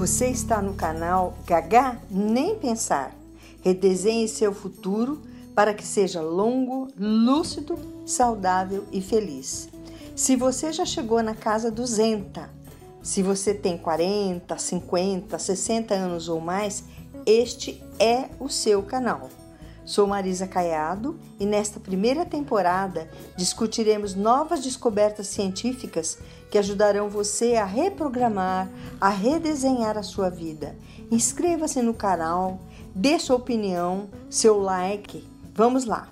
Você está no canal Gagá Nem Pensar. Redesenhe seu futuro para que seja longo, lúcido, saudável e feliz. Se você já chegou na casa 200, se você tem 40, 50, 60 anos ou mais, este é o seu canal. Sou Marisa Caiado e nesta primeira temporada discutiremos novas descobertas científicas que ajudarão você a reprogramar, a redesenhar a sua vida. Inscreva-se no canal, dê sua opinião, seu like. Vamos lá!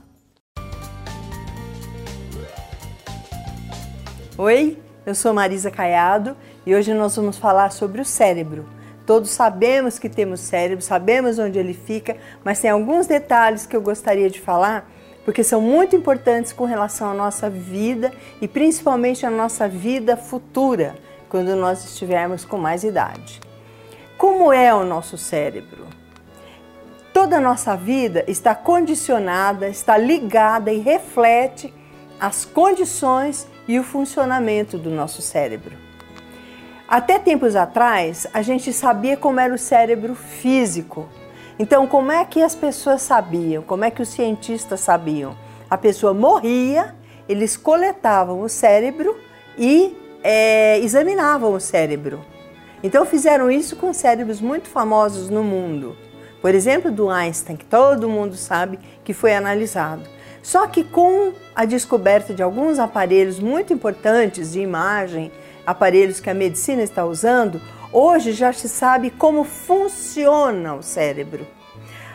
Oi, eu sou Marisa Caiado e hoje nós vamos falar sobre o cérebro Todos sabemos que temos cérebro, sabemos onde ele fica, mas tem alguns detalhes que eu gostaria de falar, porque são muito importantes com relação à nossa vida e principalmente à nossa vida futura, quando nós estivermos com mais idade. Como é o nosso cérebro? Toda a nossa vida está condicionada, está ligada e reflete as condições e o funcionamento do nosso cérebro. Até tempos atrás, a gente sabia como era o cérebro físico. Então, como é que as pessoas sabiam? Como é que os cientistas sabiam? A pessoa morria, eles coletavam o cérebro e é, examinavam o cérebro. Então, fizeram isso com cérebros muito famosos no mundo. Por exemplo, do Einstein, que todo mundo sabe que foi analisado. Só que com a descoberta de alguns aparelhos muito importantes de imagem, aparelhos que a medicina está usando, hoje já se sabe como funciona o cérebro.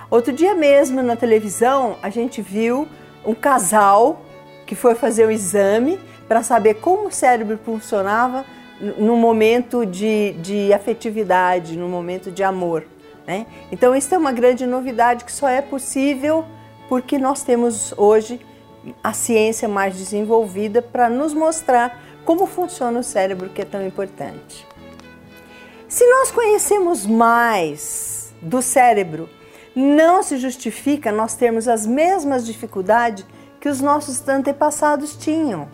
Outro dia mesmo na televisão a gente viu um casal que foi fazer um exame para saber como o cérebro funcionava no momento de, de afetividade, no momento de amor. Né? Então, isso é uma grande novidade que só é possível porque nós temos hoje a ciência mais desenvolvida para nos mostrar como funciona o cérebro que é tão importante. Se nós conhecemos mais do cérebro, não se justifica nós termos as mesmas dificuldades que os nossos antepassados tinham.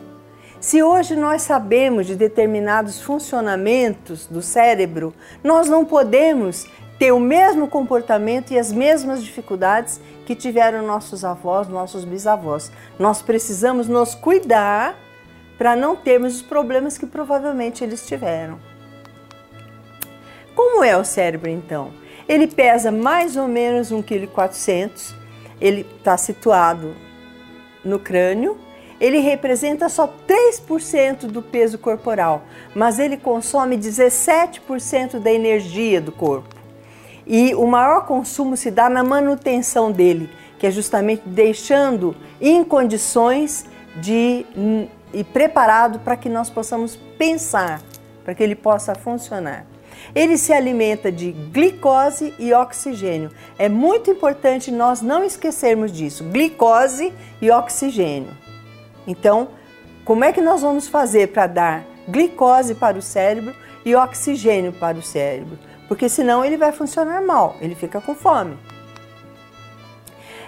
Se hoje nós sabemos de determinados funcionamentos do cérebro, nós não podemos ter o mesmo comportamento e as mesmas dificuldades que tiveram nossos avós, nossos bisavós. Nós precisamos nos cuidar para não termos os problemas que provavelmente eles tiveram. Como é o cérebro então? Ele pesa mais ou menos 1,4 kg, ele está situado no crânio, ele representa só 3% do peso corporal, mas ele consome 17% da energia do corpo. E o maior consumo se dá na manutenção dele, que é justamente deixando em condições de e preparado para que nós possamos pensar, para que ele possa funcionar. Ele se alimenta de glicose e oxigênio. É muito importante nós não esquecermos disso: glicose e oxigênio. Então, como é que nós vamos fazer para dar glicose para o cérebro e oxigênio para o cérebro? Porque senão ele vai funcionar mal, ele fica com fome.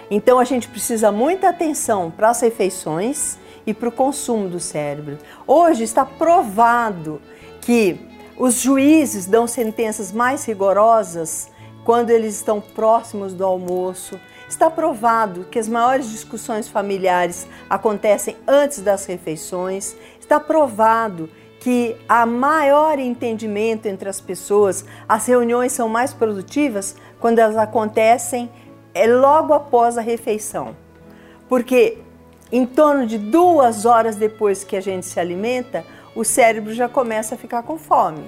Então a gente precisa muita atenção para as refeições e para o consumo do cérebro. Hoje está provado que os juízes dão sentenças mais rigorosas quando eles estão próximos do almoço. Está provado que as maiores discussões familiares acontecem antes das refeições. Está provado que há maior entendimento entre as pessoas, as reuniões são mais produtivas quando elas acontecem é logo após a refeição. Porque em torno de duas horas depois que a gente se alimenta, o cérebro já começa a ficar com fome.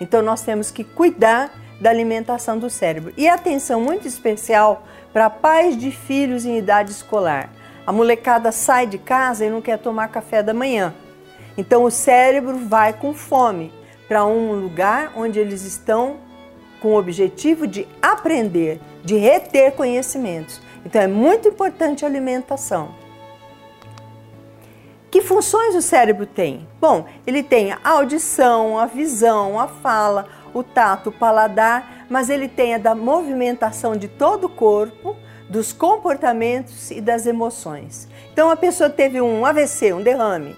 Então nós temos que cuidar da alimentação do cérebro. E atenção muito especial para pais de filhos em idade escolar. A molecada sai de casa e não quer tomar café da manhã. Então o cérebro vai com fome para um lugar onde eles estão com o objetivo de aprender, de reter conhecimentos. Então é muito importante a alimentação. Que funções o cérebro tem? Bom, ele tem a audição, a visão, a fala, o tato, o paladar, mas ele tem a da movimentação de todo o corpo, dos comportamentos e das emoções. Então, a pessoa teve um AVC, um derrame,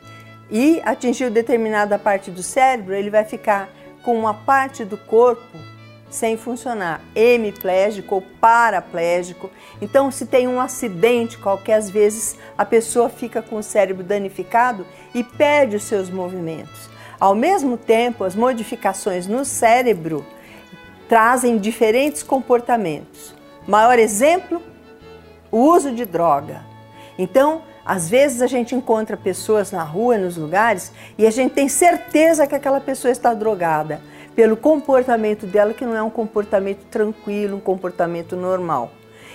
e atingiu determinada parte do cérebro, ele vai ficar com uma parte do corpo sem funcionar, hemiplégico ou paraplégico. Então, se tem um acidente qualquer, às vezes a pessoa fica com o cérebro danificado e perde os seus movimentos. Ao mesmo tempo, as modificações no cérebro trazem diferentes comportamentos. Maior exemplo, o uso de droga. Então, às vezes a gente encontra pessoas na rua, nos lugares, e a gente tem certeza que aquela pessoa está drogada pelo comportamento dela, que não é um comportamento tranquilo, um comportamento normal.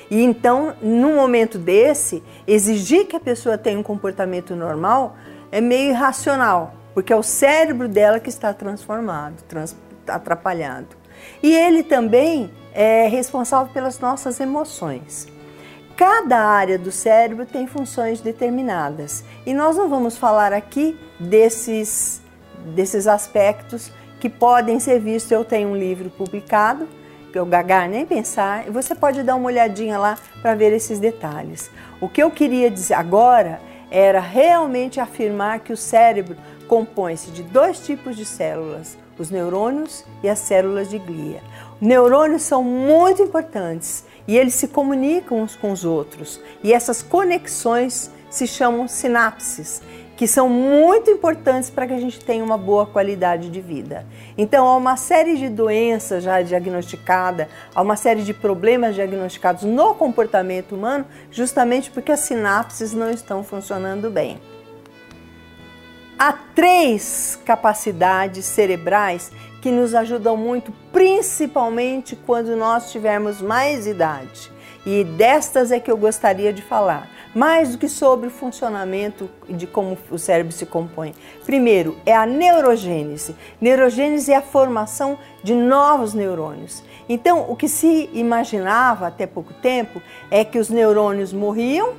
E então, num momento desse, exigir que a pessoa tenha um comportamento normal é meio irracional, porque é o cérebro dela que está transformado, trans, atrapalhado. E ele também é responsável pelas nossas emoções. Cada área do cérebro tem funções determinadas e nós não vamos falar aqui desses, desses aspectos que podem ser vistos. Eu tenho um livro publicado, que eu gagar nem pensar, e você pode dar uma olhadinha lá para ver esses detalhes. O que eu queria dizer agora era realmente afirmar que o cérebro compõe-se de dois tipos de células, os neurônios e as células de glia. Neurônios são muito importantes e eles se comunicam uns com os outros, e essas conexões se chamam sinapses que são muito importantes para que a gente tenha uma boa qualidade de vida. Então, há uma série de doenças já diagnosticadas, há uma série de problemas diagnosticados no comportamento humano, justamente porque as sinapses não estão funcionando bem. Há três capacidades cerebrais que nos ajudam muito, principalmente quando nós tivermos mais idade. E destas é que eu gostaria de falar mais do que sobre o funcionamento de como o cérebro se compõe. Primeiro, é a neurogênese. Neurogênese é a formação de novos neurônios. Então, o que se imaginava até pouco tempo é que os neurônios morriam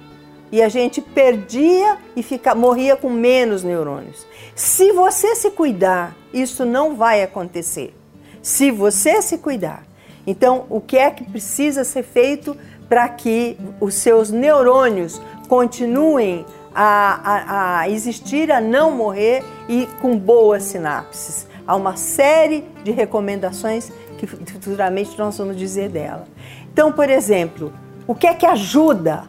e a gente perdia e fica, morria com menos neurônios. Se você se cuidar, isso não vai acontecer. Se você se cuidar. Então, o que é que precisa ser feito para que os seus neurônios continuem a, a, a, existir, a não morrer e com boas sinapses. Há uma série de recomendações que futuramente nós vamos dizer dela. Então, por exemplo, o que é que ajuda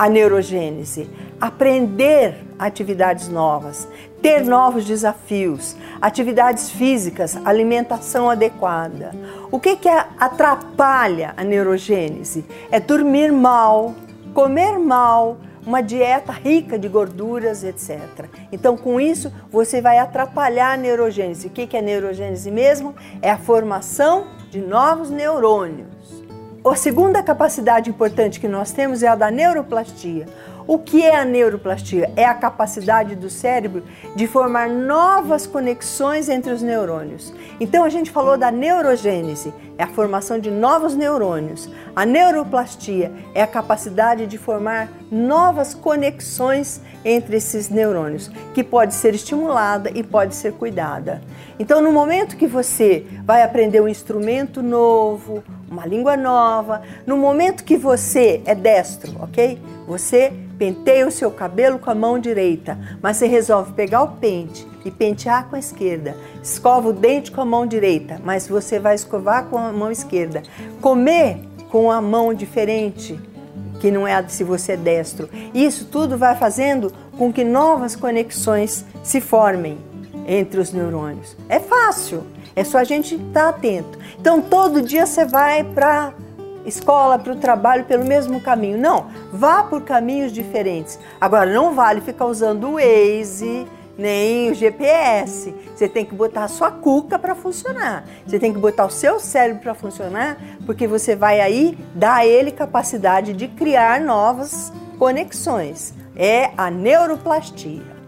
a neurogênese? Aprender atividades novas, ter novos desafios, atividades físicas, alimentação adequada. O que, que atrapalha a neurogênese? É dormir mal, comer mal, uma dieta rica de gorduras, etc. Então, com isso, você vai atrapalhar a neurogênese. O que é neurogênese mesmo? É a formação de novos neurônios. A segunda capacidade importante que nós temos é a da neuroplastia. O que é a neuroplastia? É a capacidade do cérebro de formar novas conexões entre os neurônios. Então a gente falou da neurogênese, é a formação de novos neurônios. A neuroplastia é a capacidade de formar novas conexões entre esses neurônios, que pode ser estimulada e pode ser cuidada. Então, no momento que você vai aprender um instrumento novo, uma língua nova, no momento que você é destro, ok? Você penteia o seu cabelo com a mão direita, mas você resolve pegar o pente e pentear com a esquerda. Escova o dente com a mão direita, mas você vai escovar com a mão esquerda. Comer com a mão diferente, que não é se você é destro. Isso tudo vai fazendo com que novas conexões se formem entre os neurônios. É fácil, é só a gente estar atento. Então todo dia você vai para escola, para o trabalho pelo mesmo caminho. Não, vá por caminhos diferentes. Agora, não vale ficar usando o Waze, nem o GPS. Você tem que botar a sua cuca para funcionar. Você tem que botar o seu cérebro para funcionar, porque você vai aí dar a ele capacidade de criar novas conexões. É a neuroplastia.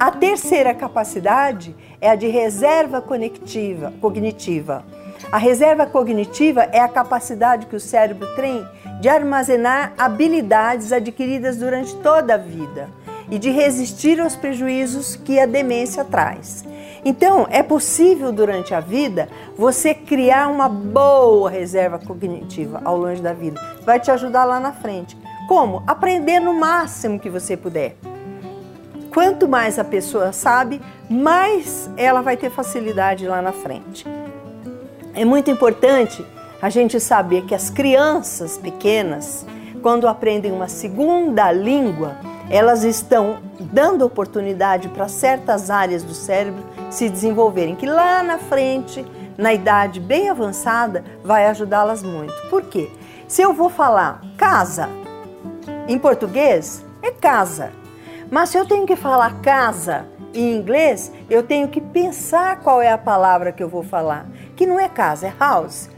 A terceira capacidade é a de reserva conectiva, cognitiva. A reserva cognitiva é a capacidade que o cérebro tem de armazenar habilidades adquiridas durante toda a vida e de resistir aos prejuízos que a demência traz. Então, é possível durante a vida você criar uma boa reserva cognitiva ao longo da vida. Vai te ajudar lá na frente. Como? Aprender no máximo que você puder. Quanto mais a pessoa sabe, mais ela vai ter facilidade lá na frente. É muito importante a gente saber que as crianças pequenas, quando aprendem uma segunda língua, elas estão dando oportunidade para certas áreas do cérebro se desenvolverem, que lá na frente, na idade bem avançada, vai ajudá-las muito. Por quê? Se eu vou falar casa em português, é casa. Mas se eu tenho que falar casa em inglês, eu tenho que pensar qual é a palavra que eu vou falar, que não é casa, é house.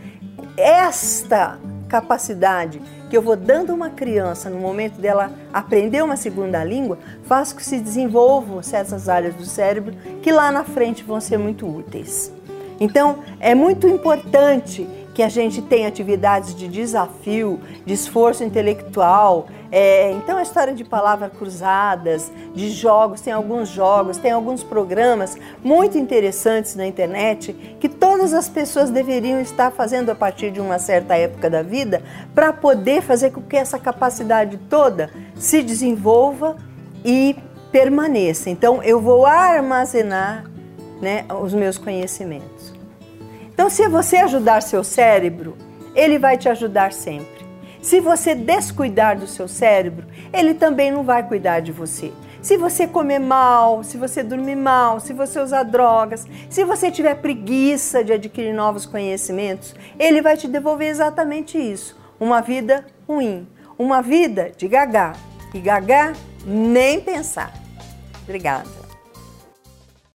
Esta capacidade que eu vou dando a uma criança no momento dela aprender uma segunda língua, faz com que se desenvolvam certas áreas do cérebro que lá na frente vão ser muito úteis. Então, é muito importante que a gente tenha atividades de desafio, de esforço intelectual. É, então, a história de palavras cruzadas, de jogos, tem alguns jogos, tem alguns programas muito interessantes na internet que todas as pessoas deveriam estar fazendo a partir de uma certa época da vida para poder fazer com que essa capacidade toda se desenvolva e permaneça. Então, eu vou armazenar né, os meus conhecimentos. Então, se você ajudar seu cérebro, ele vai te ajudar sempre. Se você descuidar do seu cérebro, ele também não vai cuidar de você. Se você comer mal, se você dormir mal, se você usar drogas, se você tiver preguiça de adquirir novos conhecimentos, ele vai te devolver exatamente isso: uma vida ruim, uma vida de gagá. E gagá, nem pensar. Obrigada.